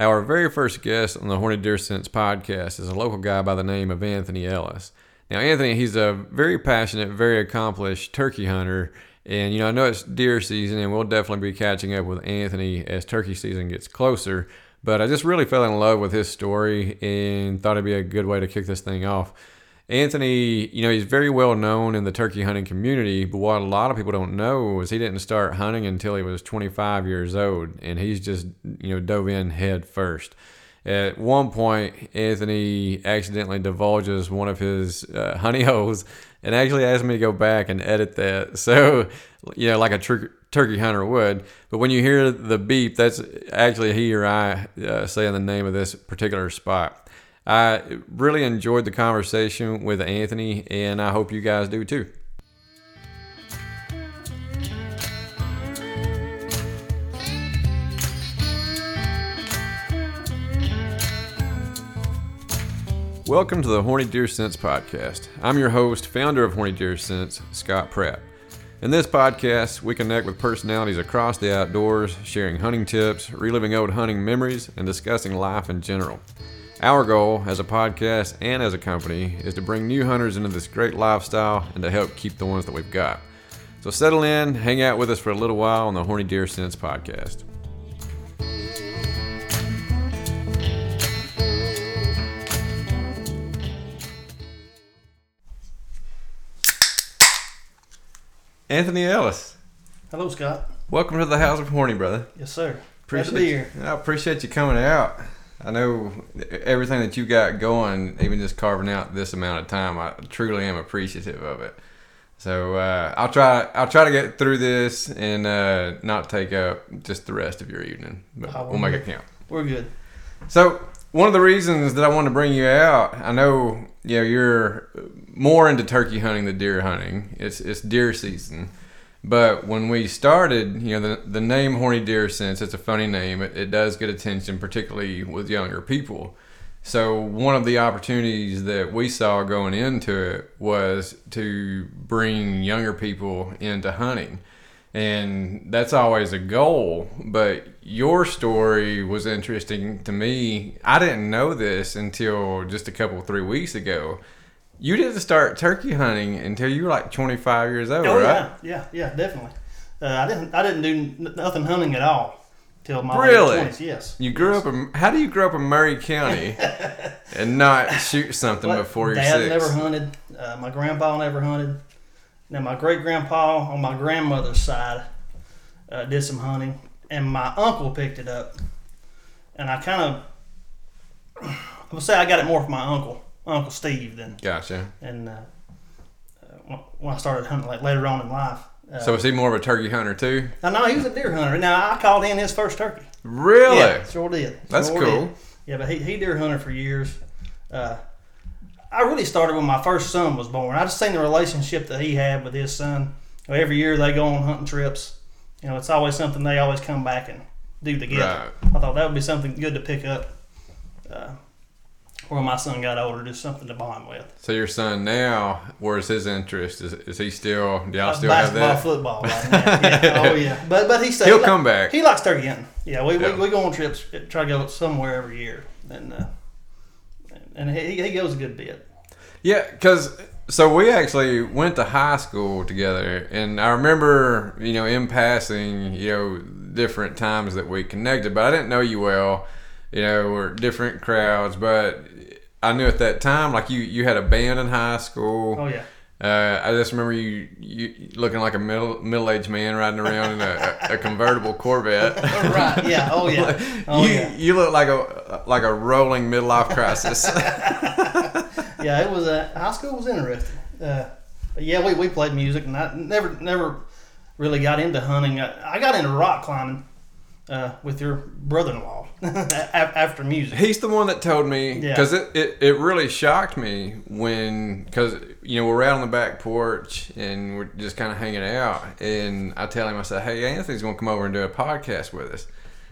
Our very first guest on the Horny Deer Sense podcast is a local guy by the name of Anthony Ellis. Now, Anthony, he's a very passionate, very accomplished turkey hunter. And, you know, I know it's deer season, and we'll definitely be catching up with Anthony as turkey season gets closer. But I just really fell in love with his story and thought it'd be a good way to kick this thing off. Anthony, you know, he's very well known in the turkey hunting community, but what a lot of people don't know is he didn't start hunting until he was 25 years old, and he's just, you know, dove in head first. At one point, Anthony accidentally divulges one of his uh, honey holes and actually asked me to go back and edit that. So, you know, like a tr- turkey hunter would. But when you hear the beep, that's actually he or I uh, saying the name of this particular spot. I really enjoyed the conversation with Anthony, and I hope you guys do too. Welcome to the Horny Deer Sense podcast. I'm your host, founder of Horny Deer Sense, Scott Pratt. In this podcast, we connect with personalities across the outdoors, sharing hunting tips, reliving old hunting memories, and discussing life in general. Our goal as a podcast and as a company is to bring new hunters into this great lifestyle and to help keep the ones that we've got. So settle in, hang out with us for a little while on the Horny Deer Sense podcast. Anthony Ellis, Hello, Scott. welcome to the House of Horny, brother. Yes, sir. Appreciate Glad to be here. I appreciate you coming out. I know everything that you got going, even just carving out this amount of time. I truly am appreciative of it. So uh, I'll try. I'll try to get through this and uh, not take up just the rest of your evening, but I we'll make it count. We're good. So one of the reasons that I wanted to bring you out, I know you know you're more into turkey hunting than deer hunting. It's it's deer season, but when we started, you know the the name Horny Deer Sense, it's a funny name. It, it does get attention, particularly with younger people. So one of the opportunities that we saw going into it was to bring younger people into hunting. And that's always a goal, but your story was interesting to me. I didn't know this until just a couple three weeks ago. You didn't start turkey hunting until you were like 25 years old, Oh right? yeah, yeah, yeah, definitely. Uh, I didn't. I didn't do nothing hunting at all till my Really? late 20s. Yes. You grew up in how do you grow up in Murray County and not shoot something But before you're Dad six? never hunted. Uh, my grandpa never hunted. Now my great grandpa on my grandmother's side uh, did some hunting, and my uncle picked it up. And I kind of, I would say I got it more from my uncle, Uncle Steve, then. Gotcha. and uh, uh, when- I started hunting like later on in life. Uh, So was he more of a turkey hunter too? I know he was a deer hunter. Now I called in his first turkey. Really? Yeah, sure did. That's cool. did. Yeah, but he, he deer hunted for years. Uh, I really started when my first son was born. I just seen the relationship that he had with his son. Every year they go on hunting trips. You know, it's always something they always come back and do together. I thought that would be something good to pick up. Uh, when my son got older, just something to bond with. So your son now, where's his interest? Is, is he still? Do y'all still have basketball, that? football. Right now. yeah. Oh yeah, but but he said He'll he come back. He likes turkey hunting. Yeah, we, Yeah. we, we go on trips, try to go somewhere every year, and uh, and he, he goes a good bit. Yeah, because so we actually went to high school together, and I remember, you know, in passing, you know, different times that we connected, but I didn't know you well. You know, we're different crowds, but I knew at that time, like you, you had a band in high school. Oh yeah, Uh, I just remember you, you looking like a middle middle aged man riding around in a, a convertible Corvette. right. Yeah. Oh yeah. Oh you yeah. you look like a like a rolling midlife crisis. Yeah. It was uh, high school was interesting. Uh, yeah, we, we played music, and I never never really got into hunting. I, I got into rock climbing uh, with your brother in law after music. He's the one that told me Yeah. because it, it, it really shocked me when because you know we're out on the back porch and we're just kind of hanging out and I tell him I said hey Anthony's gonna come over and do a podcast with us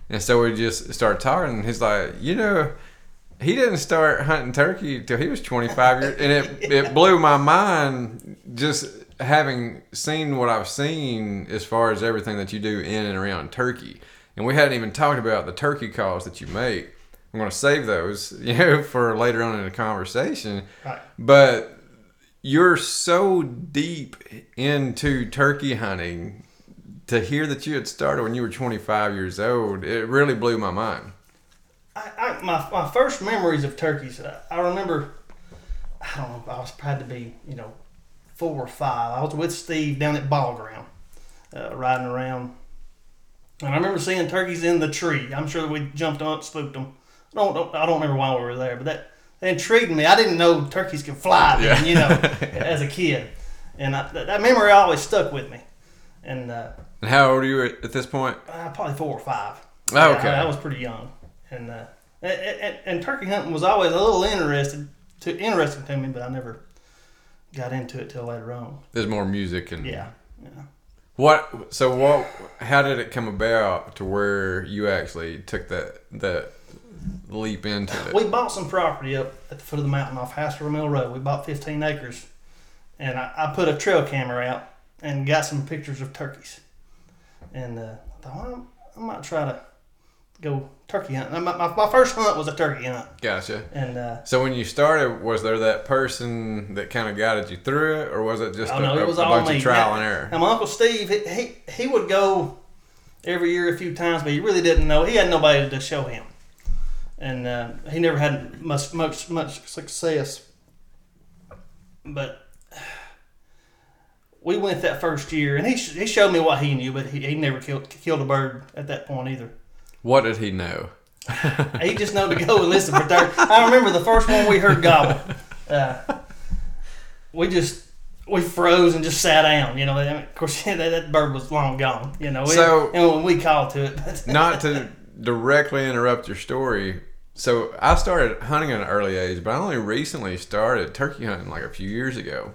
and so we just started talking and he's like you know he didn't start hunting turkey till he was 25 years and it, it blew my mind just having seen what I've seen as far as everything that you do in and around turkey and we hadn't even talked about the turkey calls that you make I'm going to save those, you know, for later on in the conversation. Right. But you're so deep into turkey hunting to hear that you had started when you were 25 years old. It really blew my mind. I, I, my, my first memories of turkeys, I, I remember, I don't know, I was proud to be, you know, four or five. I was with Steve down at Ball Ground, uh, riding around. And I remember seeing turkeys in the tree. I'm sure we jumped on, spooked them. I don't, don't, I don't remember why we were there, but that, that intrigued me. I didn't know turkeys could fly, then, you know, as a kid. And I, that, that memory always stuck with me. And uh, And how old are you at, at this point? uh, probably four or five. Oh, okay. I, I was pretty young, and, uh, and, and and turkey hunting was always a little interested to interesting to me, but I never got into it till later on. There's more music and Yeah, yeah. What? So what? How did it come about to where you actually took that that leap into it? We bought some property up at the foot of the mountain off Hasbro Mill Road. We bought 15 acres, and I, I put a trail camera out and got some pictures of turkeys. And uh, I thought, well, I might try to go turkey hunting. My, my, my first hunt was a turkey hunt, Gotcha. and uh, So when you started, was there that person that kind of guided you through it, or was it just Oh, a, no, it was a all bunch me. of trial and error? And my uncle Steve, he, he he would go every year a few times, but he really didn't know. He had nobody to show him, and uh, he never had much much much success. But we went that first year, and he sh- he showed me what he knew, but he, he never killed killed a bird at that point either. What did he know? He just know to go and listen for turkey. I remember the first one we heard gobble. Uh, we just we froze and just sat down. You know, I mean, of course that, that bird was long gone. You know, So- and when we called to it, Not to directly interrupt your story. So I started hunting at an early age, but I only recently started turkey hunting like a few years ago.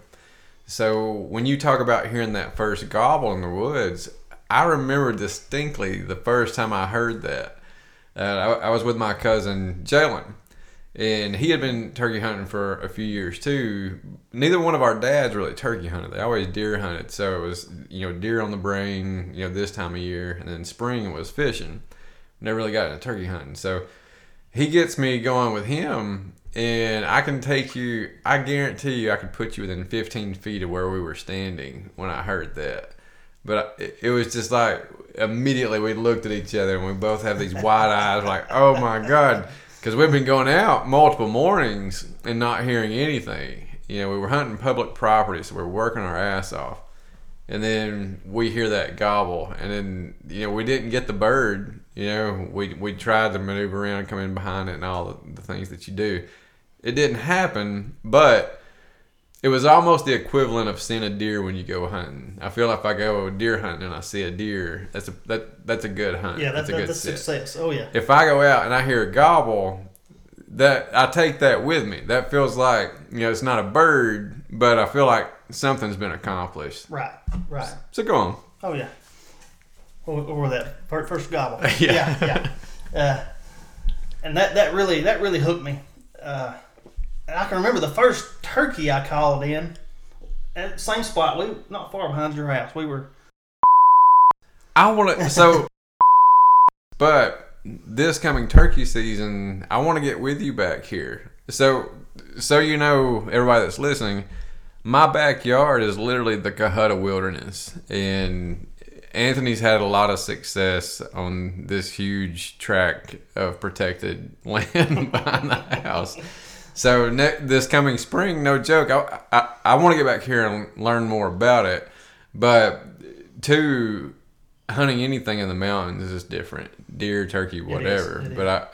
So when you talk about hearing that first gobble in the woods, I remember distinctly the first time I heard that. Uh, I, I was with my cousin Jalen, and he had been turkey hunting for a few years too. Neither one of our dads really turkey hunted; they always deer hunted. So it was you know deer on the brain, you know this time of year, and then spring it was fishing. Never really got into turkey hunting, so he gets me going with him and i can take you i guarantee you i could put you within 15 feet of where we were standing when i heard that but it, it was just like immediately we looked at each other and we both have these wide eyes like oh my god. Because we've been going out multiple mornings and not hearing anything. You know we were hunting public property so we we're working our ass off. And then we hear that gobble. And then you know we didn't get the bird. You know we we tried to maneuver around come in behind it and all the, the things that you do. It didn't happen but it was almost the equivalent of seeing a deer when you go hunting i feel like if i go deer hunting and i see a deer that's a that that's a good hunt yeah, that's a that's, good that's success. Oh yeah, if i go out and i hear a gobble that i take that with me that feels like you know it's not a bird but i feel like something's been accomplished right, right. so go on Oh yeah. Or, or that first gobble. Yeah. yeah. yeah. Uh, and that, that really that really hooked me. Uh, and I can remember the first turkey I called in at the same spot. We not far behind your house. We were I want to so, but this coming turkey season, I want to get with you back here. So, so you know, everybody that's listening, my backyard is literally the Cohutta Wilderness, and Anthony's had a lot of success on this huge tract of protected land behind the house. So ne- this coming spring, no joke, I, I, I want to get back here and learn more about it. But two, hunting anything in the mountains is just different. Deer, turkey, whatever. it but I,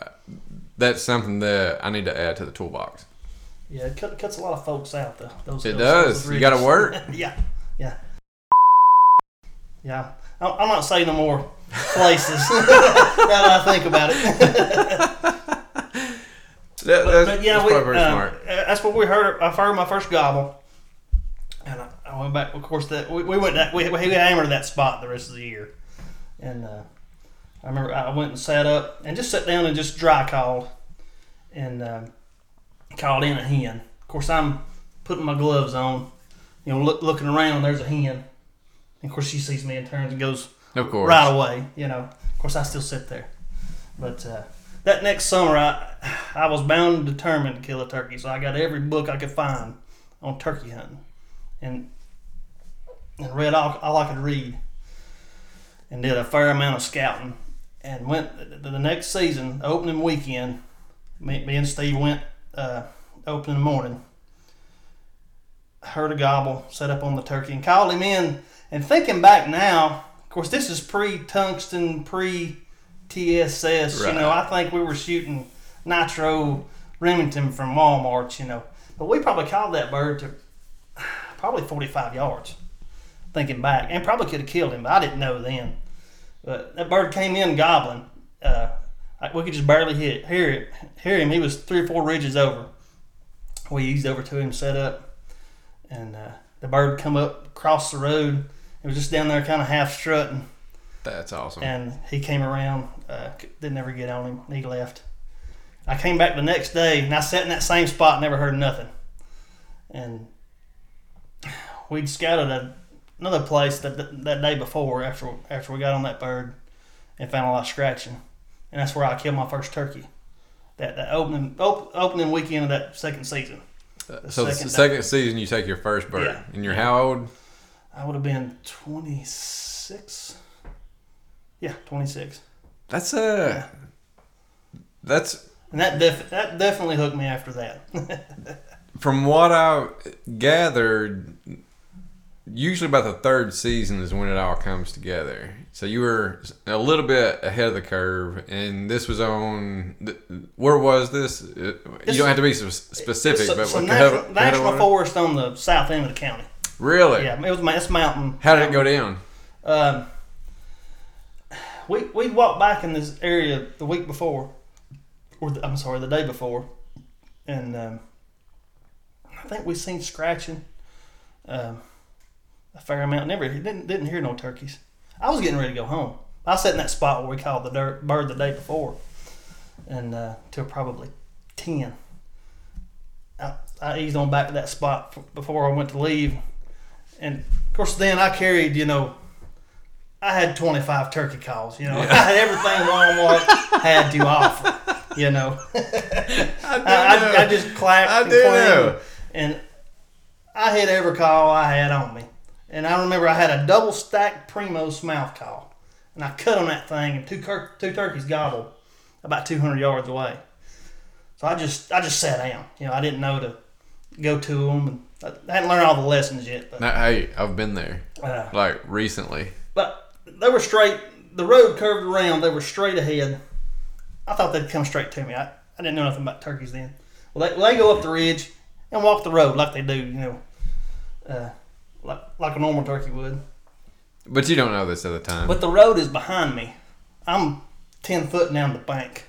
that's something that I need to add to the toolbox. yeah, it cut, cuts a lot of folks out though. Those It those- does. those You gotta work. yeah, yeah, yeah. I'm I'm not saying no more places now that I think about it. That, But, that's, but yeah, that's we, probably very um, smart. uh, that's what we heard. I heard my first gobble, and I, I went back. Of course, that we, we went that we, we hammered that spot the rest of the year, and uh, I remember I went and sat up and just sat down and just dry called, and um, called in a hen. Of course, I'm putting my gloves on, you know, look, looking around. There's a hen, and of course she sees me and turns and goes Of course. right away. You know, of course I still sit there, but uh, that next summer, I I was bound and determined to kill a turkey. So I got every book I could find on turkey hunting, and and read all, all I could read, and did a fair amount of scouting, and went the, the next season, opening weekend. Me, me and Steve went uh, opening the morning. Heard a gobble, set up on the turkey, and called him in. And thinking back now, of course, this is pre tungsten, pre TSS. You know, I think we were shooting nitro Remington from Walmart. You know, but we probably called that bird to probably 45 yards. Thinking back, and probably could have killed him, but I didn't know then. But that bird came in gobbling. Uh, we could just barely hit hear it, hear him. He was three or four ridges over. We eased over to him, set up, and uh, the bird come up across the road. It was just down there, kind of half strutting, That's awesome. and he came around. Uh, didn't ever get on him. He left. I came back the next day, and I sat in that same spot, never heard nothing. And we'd scouted a, another place that, that that day before after after we got on that bird, and found a lot of scratching, and that's where I killed my first turkey. That that opening op, opening weekend of that second season. Uh, so the second second, season, you take your first bird, Yeah. and you're how old? I would have been twenty six. Yeah, twenty six. That's uh That's And that def- that definitely hooked me after that. from what I gathered. Usually, about the third season is when it all comes together. So you were a little bit ahead of the curve, and this was on. Where was this? It- you don't have to be specific, it's a, but it's a what- national, national forest on the south end of the county. Really? Yeah, it was it's mountain. How did it go down? Um, we we walked back in this area the week before, or the, I'm sorry, the day before, and um, I think we seen scratching um, a fair amount. Never didn't didn't hear no turkeys. I was getting ready to go home. I sat in that spot where we called the dirt bird the day before, and uh, till probably ten. I, I eased on back to that spot before I went to leave, and of course then I carried you know I had 25 turkey calls. You know, I had everything Walmart had to offer. You know, I, I, I, I just clacked I and do know. and I hit every call I had on me. And I remember I had a double stacked Primos mouth call, and I cut on that thing, and two cur- two turkeys gobbled about 200 yards away. So I just I just sat down. You know, I didn't know to go to them, and I hadn't learned all the lessons yet. But Now, hey, I've been there uh, like recently. but they were straight. The road curved around. They were straight ahead. I thought they'd come straight to me. I, I didn't know nothing about turkeys then. Well, they, well, they go up the ridge and walk the road like they do, you know, uh, like, like a normal turkey would. But you don't know this at the time. But the road is behind me. I'm 10 foot down the bank.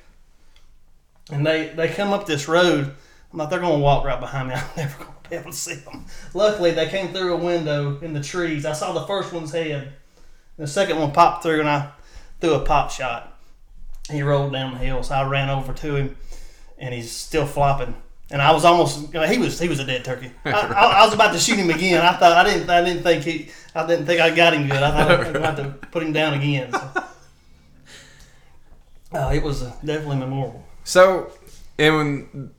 And they, they come up this road. I'm like, they're going to walk right behind me. I'm never going to be able to see them. Luckily, they came through a window in the trees. I saw the first one's head. The second one popped through, and I threw a pop shot. He rolled down the hill, so I ran over to him, and he's still flopping. And I was almost you know, he was he was a dead turkey. I, I, I was about to shoot him again. I thought I didn't I didn't think he I didn't think I got him good. I thought I was about to put him down again. So. Uh, it was uh, definitely memorable. So, and when,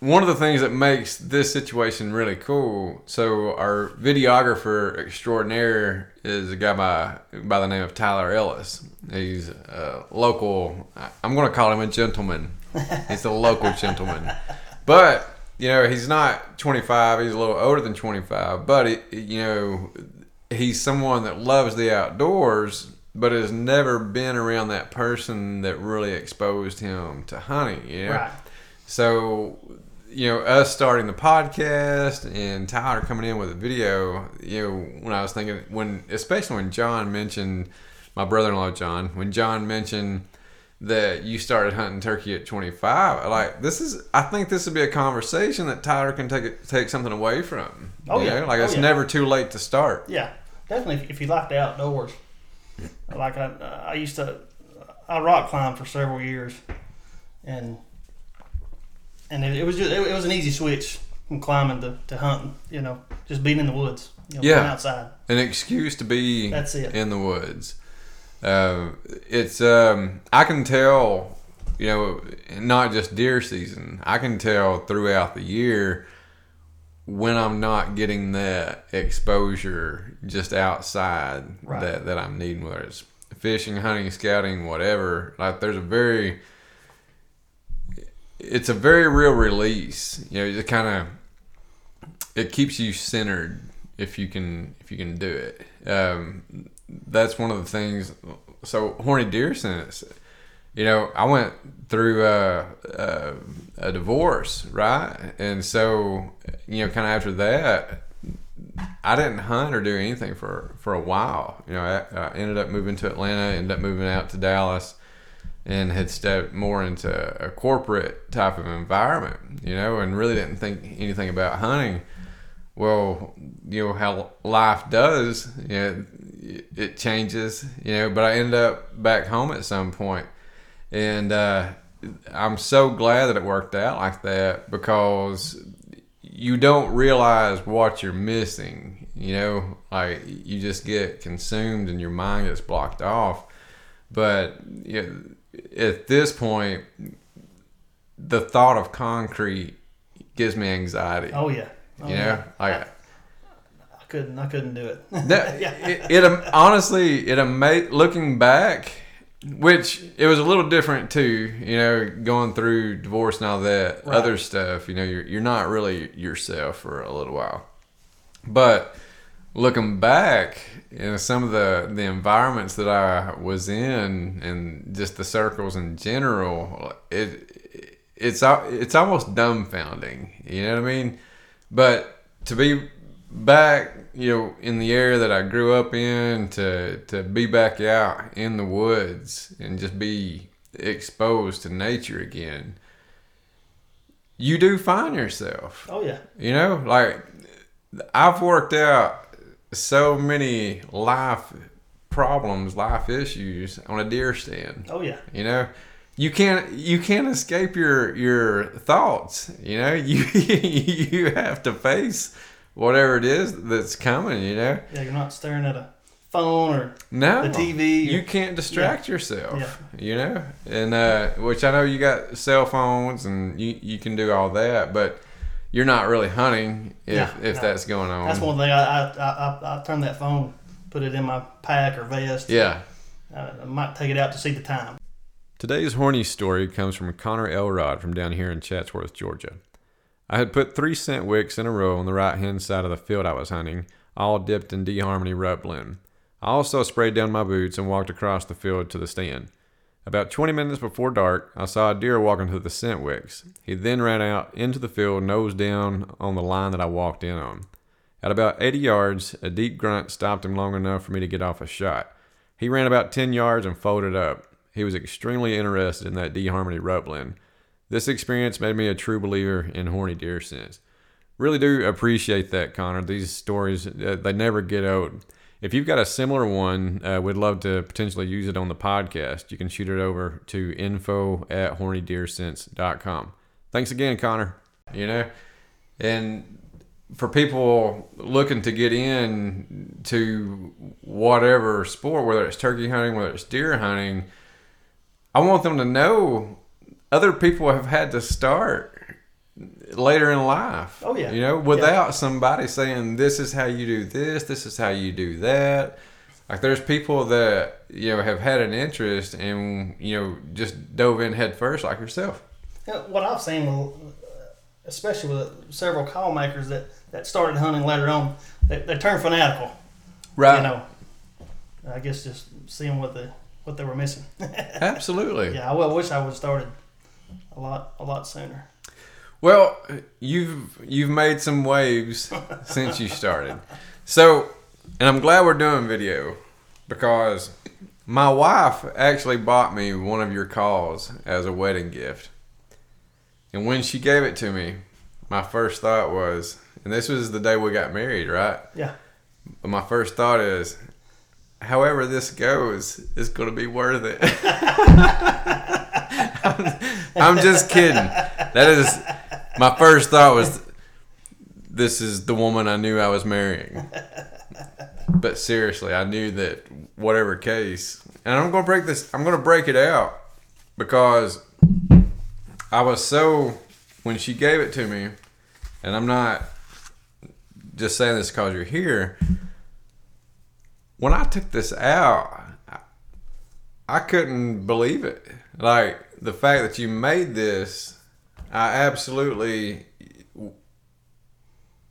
one of the things that makes this situation really cool. So, our videographer extraordinaire is a guy by by the name of Tyler Ellis. He's a local. I'm going to call him a gentleman. He's a local gentleman, but you know he's not 25. He's a little older than 25, but he, you know he's someone that loves the outdoors but has never been around that person that really exposed him to hunting you know Right. so you know us starting the podcast and tyler coming in with a video you know when i was thinking when especially when john mentioned my brother-in-law john when john mentioned that you started hunting turkey at 25 like this is i think this would be a conversation that tyler can take take something away from Oh, you yeah. know? like Oh, it's yeah. never too late to start Yeah, definitely. If, if you like the outdoors, like I, uh, I used to, I rock climbed for several years, and and it, it was just it, it was an easy switch from climbing to, to hunting. You know, just being in the woods. You know, Yeah. being outside. an excuse to be That's it. in the woods. Uh, it's um, I can tell you know, not just deer season. I can tell throughout the year when I'm not getting that exposure just outside Right. that, that I'm needing, whether it's fishing, hunting, scouting, whatever. Like there's a very, it's a very real release. You know, it kind of, it keeps you centered if you can if you can do it. Um, that's one of the things. So horny deer sense. You know, I went through uh, uh, a divorce, right? And so, you know, kind of after that, I didn't hunt or do anything for for a while. You know, I, I ended up moving to Atlanta, ended up moving out to Dallas, and had stepped more into a corporate type of environment. You know, and really didn't think anything about hunting. Well, you know how life does. You know, it changes. You know, but I ended up back home at some point, and uh, I'm so glad that it worked out like that because you don't realize what you're missing. You know, like you just get consumed and your mind gets blocked off. But you know, at this point, the thought of concrete gives me anxiety. Oh yeah. Oh, you know, yeah. like I couldn't. I couldn't do it. that, it, it honestly, it ama- looking back, which it was a little different too. You know, going through divorce and all that Right. other stuff. You know, you're you're not really yourself for a little while. But looking back, you know, some of the the environments that I was in and just the circles in general, it it's it's almost dumbfounding. You know what I mean? But to be back, you know, in the area that I grew up in, to to be back out in the woods and just be exposed to nature again, you do find yourself. Oh yeah. You know, like I've worked out so many life problems, life issues on a deer stand. Oh yeah. You know, you can't you can't escape your your thoughts. You know, you you have to face whatever it is that's coming. You know, Yeah. You're not staring at a phone or no, the TV. you can't distract yourself. Yeah. You know, and uh, which I know you got cell phones and you you can do all that, but you're not really hunting if Yeah, if no. that's going on. That's one thing. I I, I I I turn that phone, put it in my pack or vest. Yeah. Uh, I might take it out to see the time. Today's horny story comes from Connor Elrod from down here in Chatsworth, Georgia. I had put three scent wicks in a row on the right hand side of the field I was hunting, all dipped in D-Harmony rut blend. I also sprayed down my boots and walked across the field to the stand. About 20 minutes before dark, I saw a deer walking to the scent wicks. He then ran out into the field, nose down on the line that I walked in on. At about 80 yards, a deep grunt stopped him long enough for me to get off a shot. He ran about 10 yards and folded up. He was extremely interested in that D Harmony rut. This experience made me a true believer in horny deer sense. Really do appreciate that, Connor. These stories, uh, they never get old. If you've got a similar one, uh, we'd love to potentially use it on the podcast. You can shoot it over to info at hornydeersense.com. Thanks again, Connor. You know, and for people looking to get in to whatever sport, whether it's turkey hunting, whether it's deer hunting, I want them to know other people have had to start later in life. Oh, yeah. You know, without somebody saying this is how you do this, this is how you do that. Like there's people that, you know, have had an interest and, you know, just dove in head first like yourself. You know, what I've seen, uh, especially with several call makers that, that started hunting later on, they, they turn fanatical. Right. You know, I guess just seeing what the what they were missing. Absolutely. yeah, I wish I would have started a lot a lot sooner. Well, you've you've made some waves since you started. So, and I'm glad we're doing video because my wife actually bought me one of your calls as a wedding gift. And when she gave it to me, my first thought was, and this was the day we got married, right? Yeah. But my first thought is, however this goes, it's going to be worth it. I'm, I'm just kidding. That is my first thought was, this is the woman I knew I was marrying. But seriously, I knew that whatever case, and I'm going to break this. I'm going to break it out because I was so when she gave it to me, and I'm not just saying this because you're here. When I took this out, I, I couldn't believe it. Like the fact that you made this, I absolutely,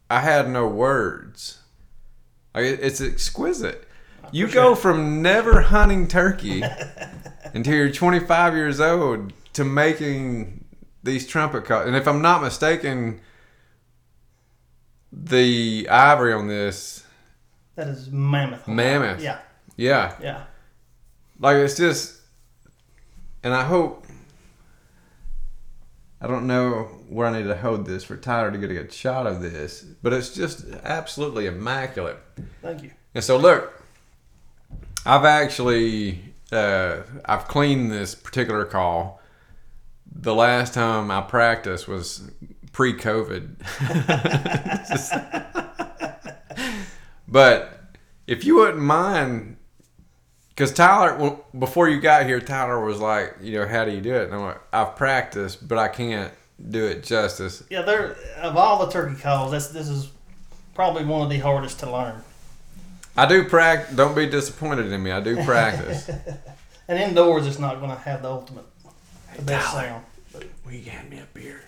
I had no words. Like it's exquisite. You go from never hunting turkey until you're 25 years old to making these trumpet calls. And if I'm not mistaken, the ivory on this, That is mammoth. Mammoth. Yeah, yeah, yeah. like it's just, and I hope. I don't know where I need to hold this for Tyler to get a good shot of this, but it's just absolutely immaculate. Thank you. And so look, I've actually uh, I've cleaned this particular call. The last time I practiced was pre-COVID. but if you wouldn't mind, because Tyler, before you got here, Tyler was like, you know, how do you do it? And I'm like, I've practiced, but I can't do it justice. Yeah, there of all the turkey calls, this this is probably one of the hardest to learn. I do practice. Don't be disappointed in me. I do practice. And indoors, it's not going to have the ultimate, the best Tyler. sound. But Will you hand me a beer?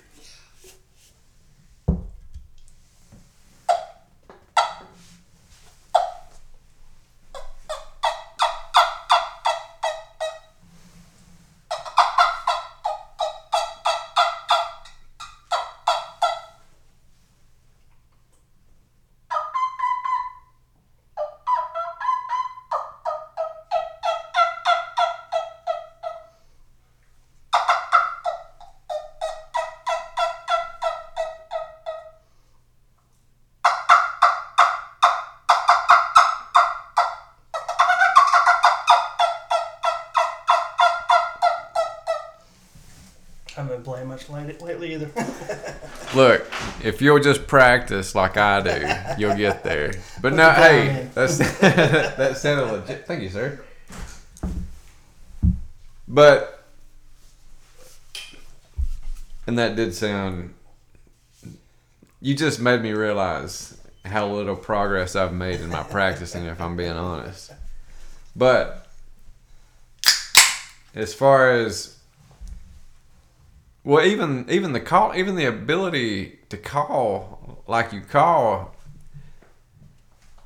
I playing much late, lately either. Look, if you'll just practice like I do, you'll get there. But no, hey, that's that sounded legit. Thank you, sir. But and that did sound. You just made me realize how little progress I've made in my practicing, if I'm being honest. But as far as well, even even the call, even the ability to call like you call,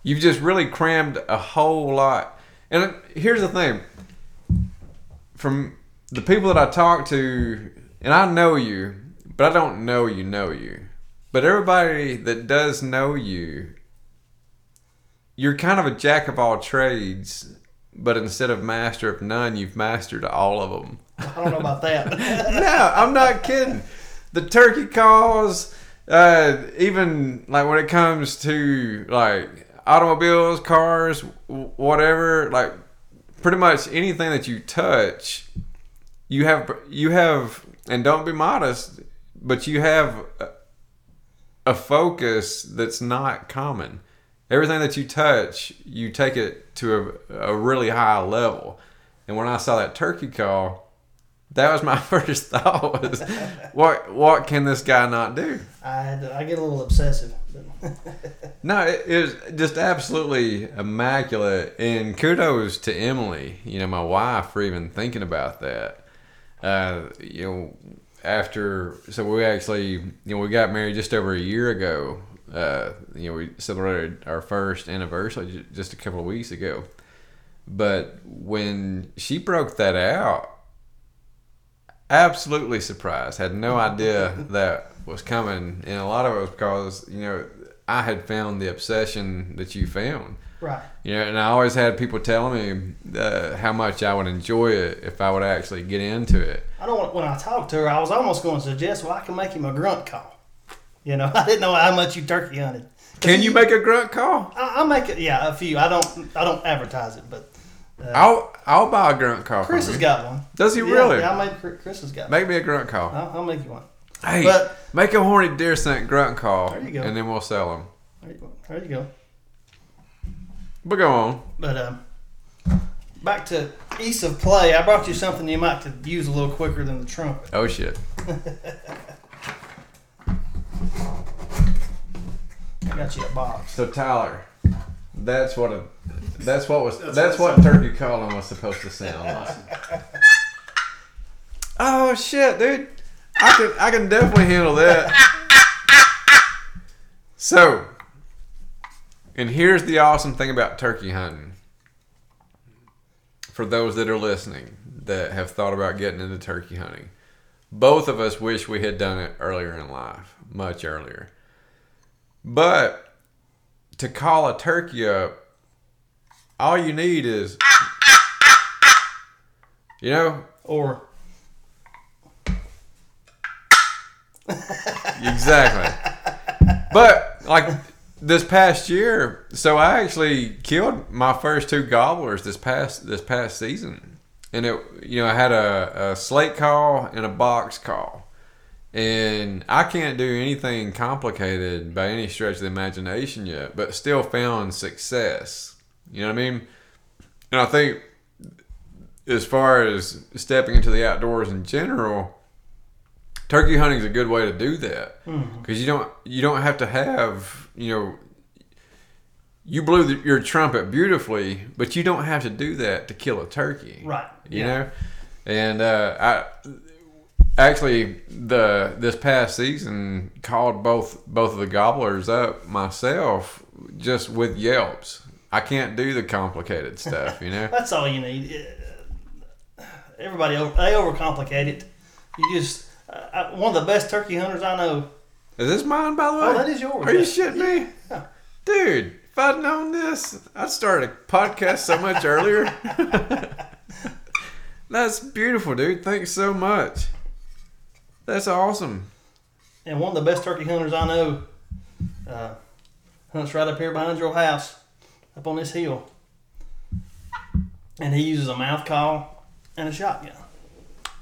you've just really crammed a whole lot. And here's the thing: from the people that I talk to, and I know you, but I don't know you know you. But everybody that does know you, you're kind of a jack of all trades. But instead of master of none, you've mastered all of them. I don't know about that. no, I'm not kidding. The turkey calls, uh, even like when it comes to like automobiles, cars, whatever, like pretty much anything that you touch, you have you have, and don't be modest, but you have a, a focus that's not common. Everything that you touch, you take it to a, a really high level. And when I saw that turkey call, that was my first thought was what what can this guy not do I I get a little obsessive. No it, it was just absolutely immaculate and kudos to emily you know my wife for even thinking about that uh, you know after so we actually you know we got married just over a year ago uh, you know we celebrated our first anniversary just a couple of weeks ago but when she broke that out absolutely surprised. Had no idea that was coming, and a lot of it was because you know I had found the obsession that you found. right. You know, and I always had people telling me uh, how much I would enjoy it if I would actually get into it. I don't want, when I talked to her, I was almost going to suggest, well, I can make him a grunt call. You know, I didn't know how much you turkey hunted. Can you make a grunt call? I, I'll make it. Yeah, a few. I don't. I don't advertise it, but I'll I'll buy a grunt call. Chris has got one. Does he Yeah, really? Yeah, I made Chris has got. one. Make me a grunt call. I'll, I'll make you one. Hey, But- make a horny deer scent grunt call, There you go. and then we'll sell them. There you go. There you go. But go on. But um, back to ease of play. I brought you something you might could use a little quicker than the trumpet. Oh shit. I got you a box. So Tyler, that's what a that's what was that's, That's what what turkey calling was supposed to sound like. oh shit, dude. I can I can definitely handle that. So, and here's the awesome thing about turkey hunting. For those that are listening that have thought about getting into turkey hunting, both of us wish we had done it earlier in life, much earlier. But to call a turkey up, all you need is, you know, Or. Exactly. But like this past year, so I actually killed my first two gobblers this past this past season, and it you know I had a, a slate call and a box call, and I can't do anything complicated by any stretch of the imagination yet, but still found success. You know what I mean? And I think as far as stepping into the outdoors in general, turkey hunting is a good way to do that because you don't you don't have to have you know you blew the, your trumpet beautifully, but you don't have to do that to kill a turkey, right. You yeah. know, and uh, I actually the this past season called both both of the gobblers up myself just with yelps. I can't do the complicated stuff, you know. That's all you need. Uh, Everybody over, they overcomplicate it. You just uh, one of the best turkey hunters I know. Is this mine, by the way? Oh, that is yours. Are you shitting me? Yeah. Dude, if I'd known this, I'd started a podcast so much earlier. That's beautiful, dude. Thanks so much. That's awesome. And one of the best turkey hunters I know uh, hunts right up here behind your house, up on this hill. And he uses a mouth call and a shotgun.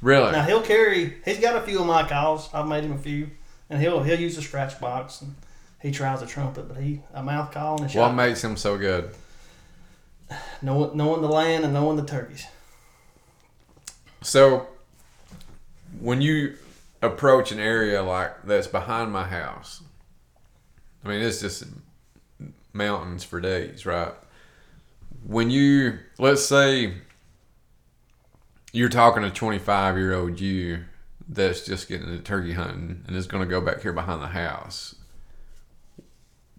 Really? Now he'll carry. He's got a few of my calls. I've made him a few, and he'll he'll use a scratch box and he tries a trumpet, but he a mouth call and a shotgun. What makes him so good? knowing knowing the land and knowing the turkeys. So, when you approach an area like that's behind my house, I mean, it's just mountains for days, right? When you, let's say, you're talking to 25 year old you that's just getting into turkey hunting and is going to go back here behind the house.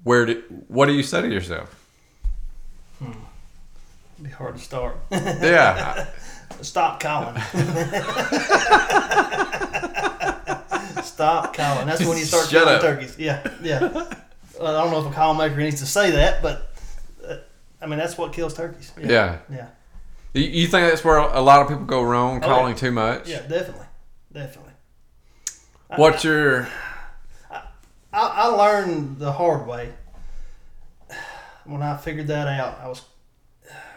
Where do, what do you say to yourself? Hmm. It'd be hard to start. Yeah, Stop calling. Stop calling. That's when you start Shut killing up. turkeys. Yeah, yeah. I don't know if a call maker needs to say that, but uh, I mean that's what kills turkeys. yeah. yeah, You, you think that's where a lot of people go wrong, Oh, calling yeah. too much? yeah, definitely, definitely. What's your I, I learned the hard way when I figured that out. I was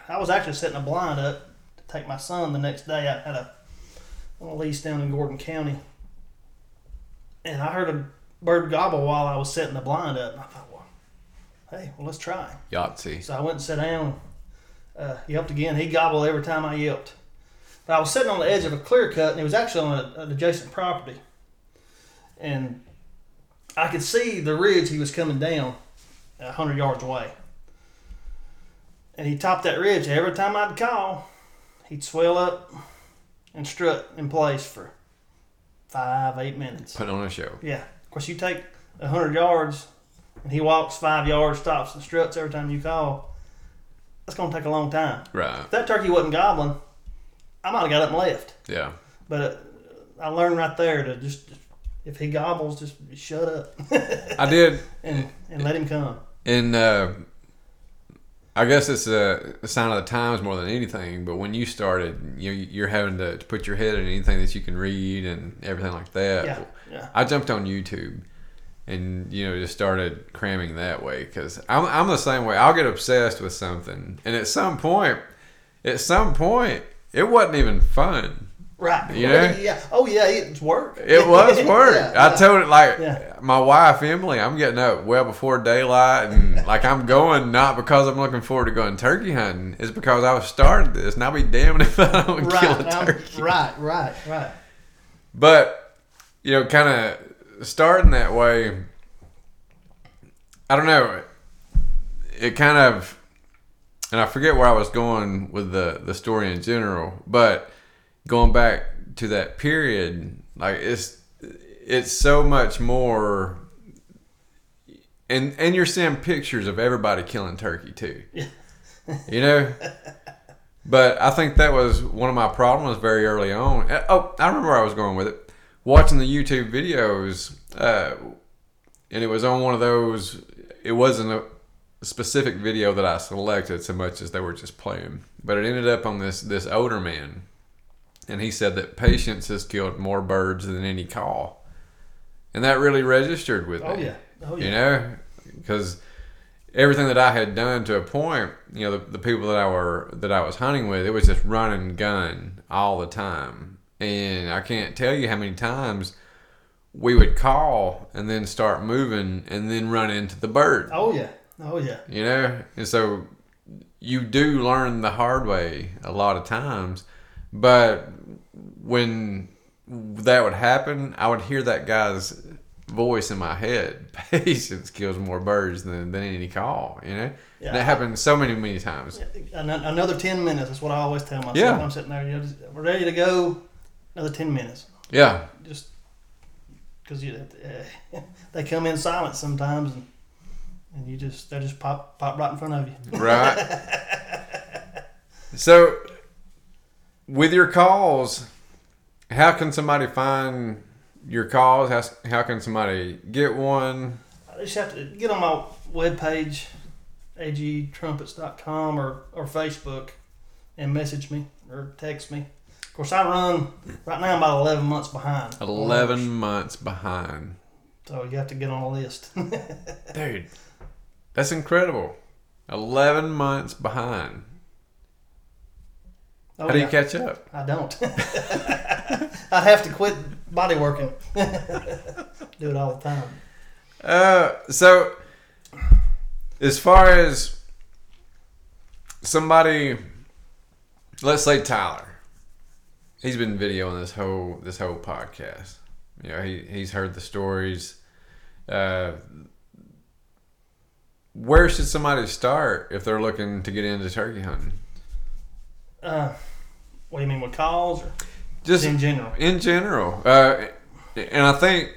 I was actually setting a blind up to take my son the next day. I had a, a lease down in Gordon County, and I heard a bird gobble while I was setting the blind up. And I thought, well, hey, well let's try. Yahtzee? So I went and sat down. Uh, yelped again. He gobbled every time I yelped. But I was sitting on the edge of a clear cut, and it was actually on a, an adjacent property. And I could see the ridge he was coming down a hundred yards away. And he topped that ridge. Every time I'd call, he'd swell up and strut in place for five, eight minutes. Put on a show. Yeah. Of course, you take a hundred yards, and he walks five yards, stops and struts every time you call. That's gonna take a long time. Right. If that turkey wasn't gobbling, I might have got up and left. Yeah. But uh, I learned right there to just, if he gobbles, just shut up I did, and and let him come. and uh, I guess it's a, sign of the times more than anything. But when you started, you you're having to, to put your head in anything that you can read and everything like that. Yeah, yeah. I jumped on YouTube and you know just started cramming that way because I'm I'm the same way. I'll get obsessed with something, and at some point, at some point, it wasn't even fun. Right. You know? Yeah. Oh yeah, it's work. It was work. Yeah, I told it like Yeah. my wife Emily. I'm getting up well before daylight, and like I'm going not because I'm looking forward to going turkey hunting. It's because I was started this, and I'll be damned if I don't kill Right. a now- turkey. right. Right. Right. But you know, kind of starting that way. I don't know. It kind of, and I forget where I was going with the the story in general, but going back to that period, like it's it's so much more. And and you're seeing pictures of everybody killing turkey too. You know. But I think that was one of my problems very early on. Uh, Oh, I remember where I was going with it. Watching the YouTube videos, uh, and it was on one of those. It wasn't a specific video that I selected so much as they were just playing, but it ended up on this this older man, and he said that patience has killed more birds than any call, and that really registered with Oh me. yeah. Oh yeah. You know, because everything that I had done to a point, you know, the, the people that I were that I was hunting with, it was just run and gun all the time, and I can't tell you how many times we would call and then start moving and then run into the bird. Oh yeah. Oh yeah. You know, and so you do learn the hard way a lot of times, but when that would happen, I would hear that guy's voice in my head. Patience kills more birds than, than any call, you know? Yeah. And that happened so many, many times. An- Another ten minutes. That's what I always tell myself. Yeah. I'm sitting there. You know, just, we're ready to go. Another ten minutes. Yeah. Just because you, uh, they come in silent sometimes, and and you just they just pop pop right in front of you. Right. so, with your calls, how can somebody find your calls? How, how can somebody get one? I just have to get on my webpage, agtrumpets.com or, or Facebook, and message me or text me. Of course, I run right now. I'm about 11 months behind. 11 months behind. So you have to get on a list. Dude, that's incredible. 11 months behind. Oh, How do you yeah. catch up? I don't. I'd have to quit body working. Do it all the time. Uh, so, as far as somebody, let's say Tyler, he's been videoing this whole this whole podcast. You know, he he's heard the stories. Uh, where should somebody start if they're looking to get into turkey hunting? Uh, what do you mean with calls or Just in general? in general. Uh, and I think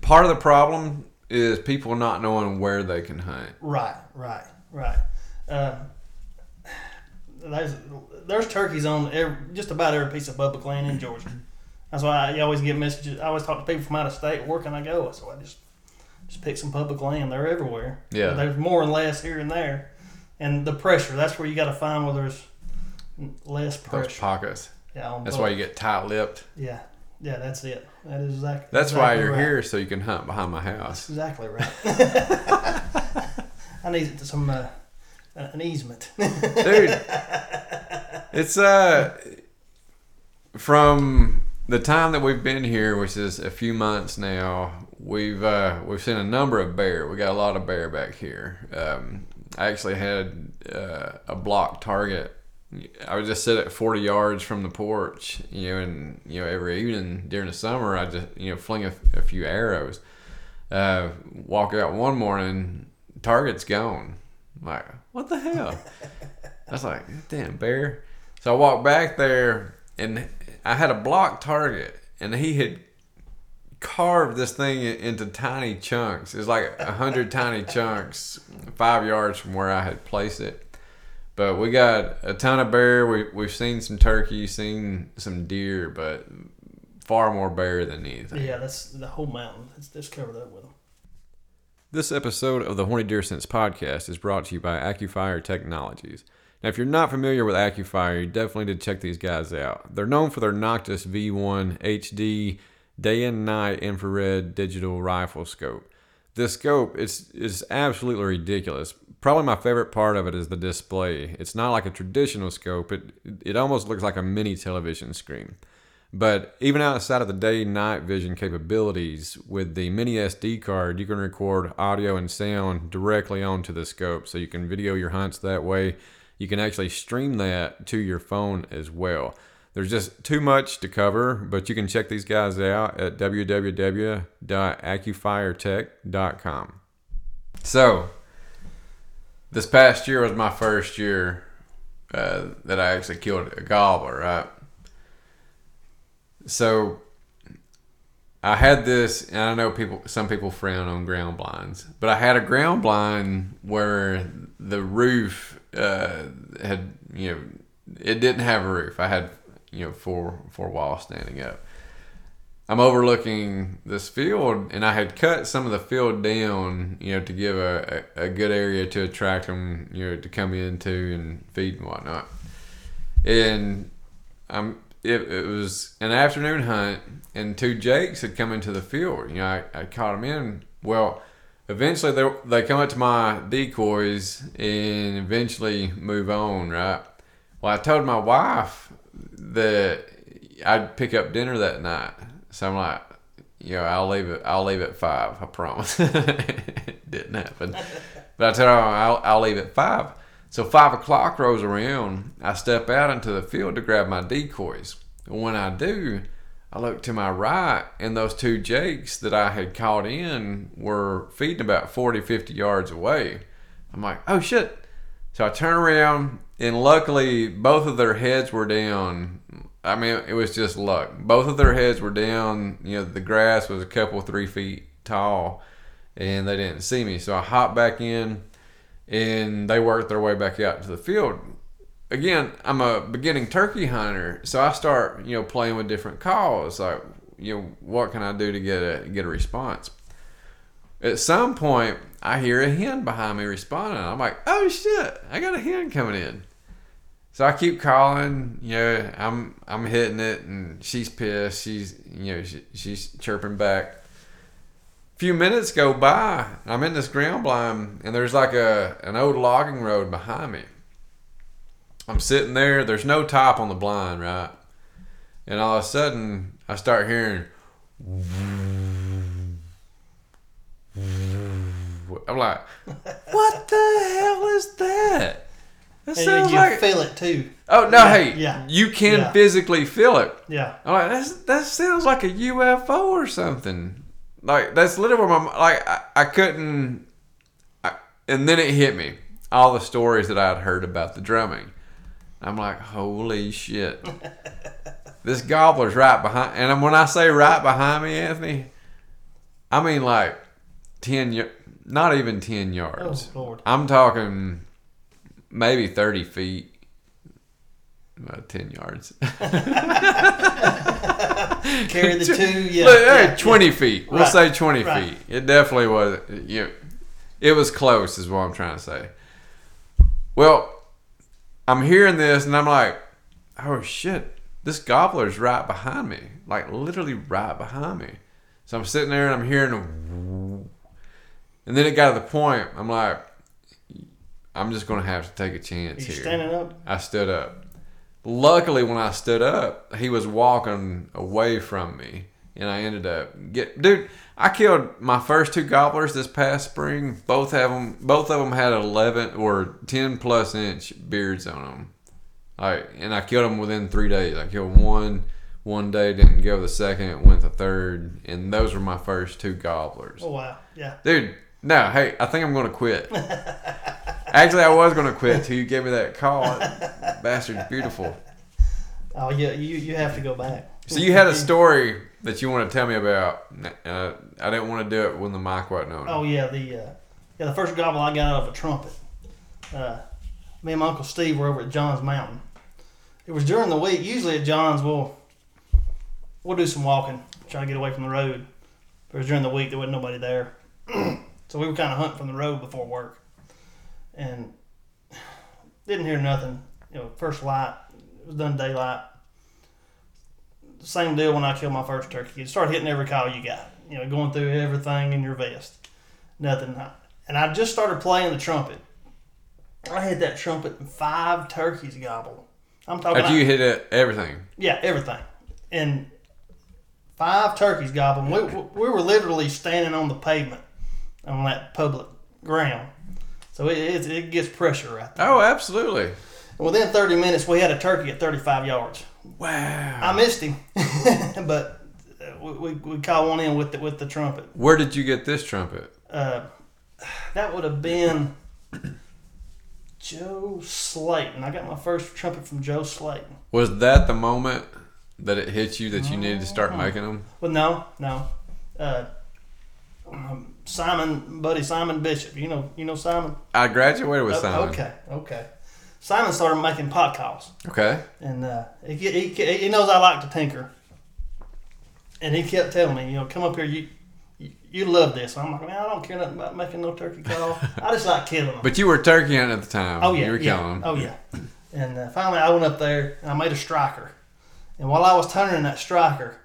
part of the problem is people not knowing where they can hunt. Right, right, right. Uh, there's there's turkeys on every, just about every piece of public land in Georgia. That's why I, you always get messages. I always talk to people from out of state. Where can I go? So I just just pick some public land. They're everywhere. Yeah. There's more and less here and there, and the pressure. That's where you got to find where there's less pressure. Those pockets. Yeah. That's both. why you get tight lipped. Yeah. Yeah. That's it. That is exactly. That's why you're right. here, so you can hunt behind my house. That's exactly right. I need some uh, an easement. Dude, it's uh from the time that we've been here, which is a few months now, we've uh, we've seen a number of bear. We got a lot of bear back here. Um, I actually had uh, a block target. I would just sit at 40 yards from the porch, you know, and you know every evening during the summer, I just you know fling a, a few arrows. Uh, walk out one morning, target's gone. I'm like, what the hell? I was like, damn, bear. So I walked back there and I had a block target and he had carved this thing into tiny chunks. It's like a hundred tiny chunks, five yards from where I had placed it. But we got a ton of bear. We, we've seen some turkey, seen some deer, but far more bear than anything. yeah, that's the whole mountain. It's, it's covered up with them. This episode of the Horny Deer Sense podcast is brought to you by AccuFire Technologies. Now, if you're not familiar with AccuFire, you definitely need to check these guys out. They're known for their Noctis V1 HD day and night infrared digital rifle scope. This scope is is absolutely ridiculous. Probably my favorite part of it is the display. It's not like a traditional scope. It it almost looks like a mini television screen. But even outside of the day night vision capabilities, with the mini SD card, you can record audio and sound directly onto the scope. So you can video your hunts that way. You can actually stream that to your phone as well. There's just too much to cover, but you can check these guys out at www.accufiretech.com. So, this past year was my first year uh, that I actually killed a gobbler, right? So I had this, and I know people, some people frown on ground blinds, but I had a ground blind where the roof uh, had, you know, it didn't have a roof. I had, you know, for for a while standing up. I'm overlooking this field, and I had cut some of the field down, you know, to give a, a, a good area to attract them, you know, to come into and feed and whatnot. And I'm it, it was an afternoon hunt, and two jakes had come into the field. You know, I, I caught them in. Well, eventually they they come up to my decoys and eventually move on. Right. Well, I told my wife that I'd pick up dinner that night, so I'm like, know, I'll leave it. I'll leave at five. I promise. it didn't happen, but I told her I'll, I'll leave at five. So five o'clock rolls around. I step out into the field to grab my decoys. And when I do, I look to my right, and those two jakes that I had caught in were feeding about 40, 50 yards away. I'm like, oh shit. So I turn around, and luckily, both of their heads were down. I mean, it was just luck. Both of their heads were down. You know, the grass was a couple, three feet tall, and they didn't see me. So I hopped back in and they worked their way back out to the field. Again, I'm a beginning turkey hunter, so I start, you know, playing with different calls. Like, you know, what can I do to get a get a response? At some point, I hear a hen behind me responding. I'm like, oh shit, I got a hen coming in. So I keep calling, you know, I'm I'm hitting it, and she's pissed. She's you know she, she's chirping back A few minutes go by. I'm in this ground blind, and there's like a an old logging road behind me. I'm sitting there. There's no top on the blind, right? And all of a sudden, I start hearing. I'm like, what the hell is that? That sounds you like feel it too. Oh no! Yeah, hey, yeah. you can yeah. physically feel it. Yeah. I'm like, That's, that sounds like a UFO or something. Like that's literally my like I, I couldn't. I, and then it hit me all the stories that I'd heard about the drumming. I'm like, holy shit! this gobbler's right behind. And when I say right behind me, Anthony, I mean like ten, not even ten yards. Oh, Lord. I'm talking maybe thirty feet. About ten yards. Carry the two, yeah. Look, yeah 20 yeah. feet. We'll right. say 20 right. feet. It definitely was. You know, it was close, is what I'm trying to say. Well, I'm hearing this and I'm like, oh shit, this gobbler's right behind me. Like literally right behind me. So I'm sitting there and I'm hearing, and then it got to the point. I'm like, I'm just gonna have to take a chance you here. Standing up. I stood up. Luckily, when I stood up, he was walking away from me, and I ended up get dude. I killed my first two gobblers this past spring. Both of them, both of them had eleven or ten plus inch beards on them. Like, and I killed them within three days. I killed one one day, didn't go the second, went the third, and those were my first two gobblers. Oh wow, yeah, dude. No, hey, I think I'm gonna quit. Actually, I was going to quit till you gave me that call. Bastard's beautiful. Oh yeah, you you have to go back. So you had a story that you want to tell me about. Uh, I didn't want to do it when the mic wasn't on. Oh yeah, the uh, yeah the first gobble I got out of a trumpet. Uh, me and my uncle Steve were over at Johns Mountain. It was during the week. Usually at Johns we'll we'll do some walking, try to get away from the road. But it was during the week there wasn't nobody there, so we were kind of hunting from the road before work and didn't hear nothing. You know, first light it was done daylight. Same deal when I killed my first turkey. You start hitting every call you got. You know, going through everything in your vest. Nothing. And I just started playing the trumpet. I hit that trumpet and five turkeys gobbled. I'm talking. After you hit it, everything. Yeah, everything. and five turkeys gobbling. We, we were literally standing on the pavement on that public ground. So it, it, it gets pressure right there. Oh, absolutely. Within 30 minutes, we had a turkey at 35 yards. Wow. I missed him, but we, we, we caught one in with the, with the trumpet. Where did you get this trumpet? Uh, that would have been Joe Slayton. I got my first trumpet from Joe Slayton. Was that the moment that it hit you that you needed to start making them? Well, no, no. Uh, um, Simon, buddy Simon Bishop. You know, you know Simon. I graduated with Oh, Simon. Okay, okay. Simon started making pot calls, Okay. and uh, he, he he knows I like to tinker, and he kept telling me, you know, come up here, you. you- You love this. I'm like, man, I don't care nothing about making no turkey call. I just like killing them. But you were turkey hunting at the time. Oh yeah, You were yeah. killing them. Oh yeah. And uh, finally, I went up there and I made a striker. And while I was turning that striker,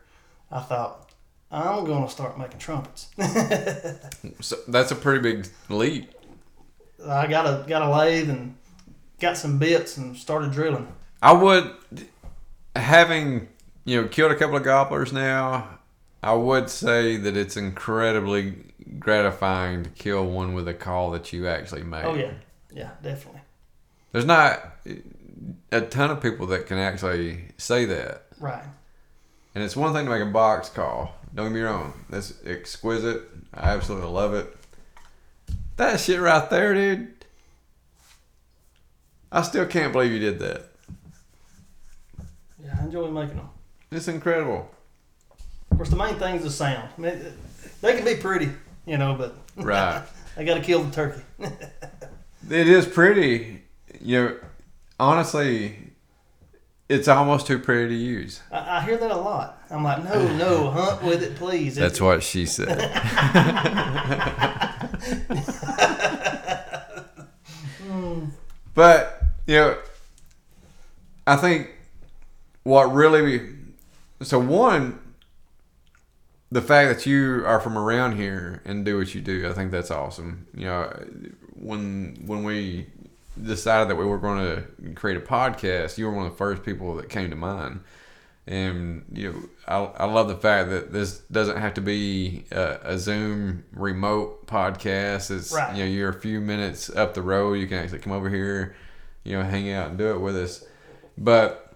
I thought, I'm gonna start making trumpets. So that's a pretty big leap. I got a got a lathe and got some bits and started drilling. I would, having you know killed a couple of gobblers now, I would say that it's incredibly gratifying to kill one with a call that you actually made. Oh yeah, yeah, definitely. There's not a ton of people that can actually say that. Right. And it's one thing to make a box call. Don't get me wrong. That's exquisite. I absolutely love it. That shit right there, dude. I still can't believe you did that. Yeah, I enjoy making them. It's incredible. Of course, the main thing is the sound. I mean, they can be pretty, you know, but Right. I got to kill the turkey. It is pretty. You know, honestly, it's almost too pretty to use. I, I hear that a lot. I'm like, no, no, hunt with it, please. That's what she said. but, you know, I think what really. So, one, the fact that you are from around here and do what you do, I think that's awesome. You know, when when we decided that we were going to create a podcast, you were one of the first people that came to mind. And you know, I, I love the fact that this doesn't have to be a, a Zoom remote podcast. It's Right. you know you're a few minutes up the road. You can actually come over here, you know, hang out and do it with us. But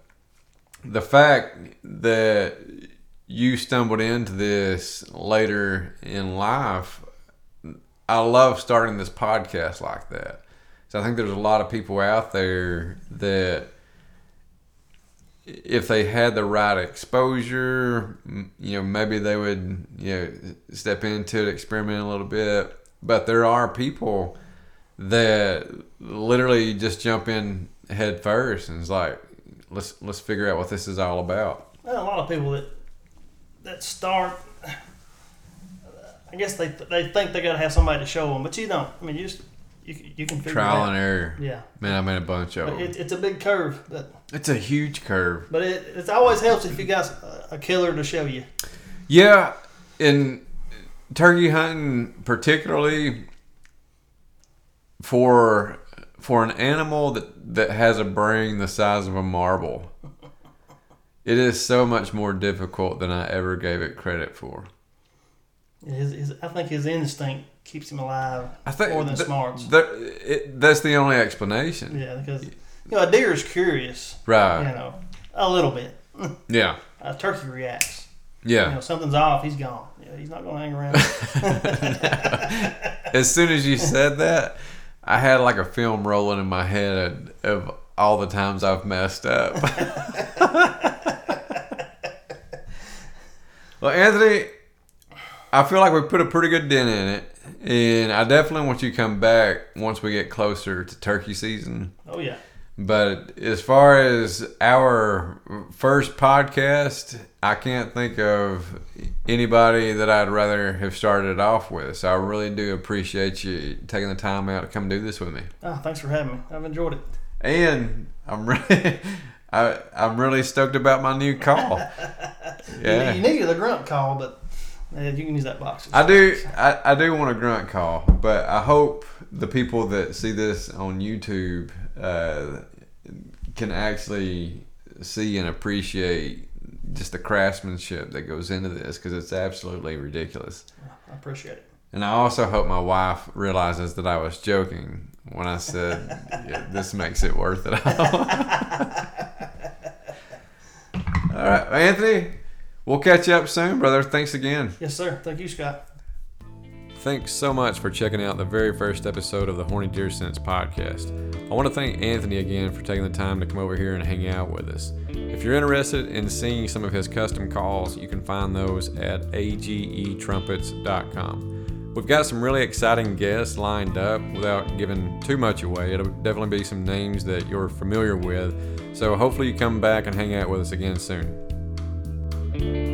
the fact that you stumbled into this later in life, I love starting this podcast like that. So I think there's a lot of people out there that if they had the right exposure, you know, maybe they would, you know, step into it, experiment a little bit. But there are people that literally just jump in head first and it's like, let's let's figure out what this is all about. Well, a lot of people that that start, I guess they they think they got to have somebody to show them, but you don't. I mean, you just you, you can figure Trial and error. Yeah, Man, I made a bunch of it, it's a big curve, but It's a huge curve. but it it always helps if you got a, a killer to show you. Yeah, in turkey hunting, particularly for for an animal that that has a brain the size of a marble, it is so much more difficult than I ever gave it credit for. His, his, I think his instinct keeps him alive I think more than th- smarts. th- it, that's the only explanation, yeah, because you know a deer is curious, right? you know, a little bit. Yeah, A turkey reacts. yeah. You know, something's off. He's gone. Yeah, he's not going to hang around. as soon as you said that, I had like a film rolling in my head of all the times I've messed up. well, Anthony, I feel like we put a pretty good dent in it, and I definitely want you to come back once we get closer to turkey season. oh yeah. But as far as our first podcast, I can't think of anybody that I'd rather have started off with. So I really do appreciate you taking the time out to come do this with me. Oh, thanks for having me. I've enjoyed it. And I'm really, I, I'm really stoked about my new call. You- Yeah. You, needed a grunt call, but uh, you can use that box. I do, I, I do want a grunt call, but I hope the people that see this on YouTube uh, can actually see and appreciate just the craftsmanship that goes into this because it's absolutely ridiculous. I appreciate it. And I also hope my wife realizes that I was joking when I said yeah, this makes it worth it all. all right, Anthony, we'll catch you up soon, brother. Thanks again. Yes, sir. Thank you, Scott. Thanks so much for checking out the very first episode of the Horny Deer Sense podcast. I want to thank Anthony again for taking the time to come over here and hang out with us. If you're interested in seeing some of his custom calls, you can find those at agetrumpets.com. We've got some really exciting guests lined up without giving too much away. It'll definitely be some names that you're familiar with. So hopefully you come back and hang out with us again soon thank you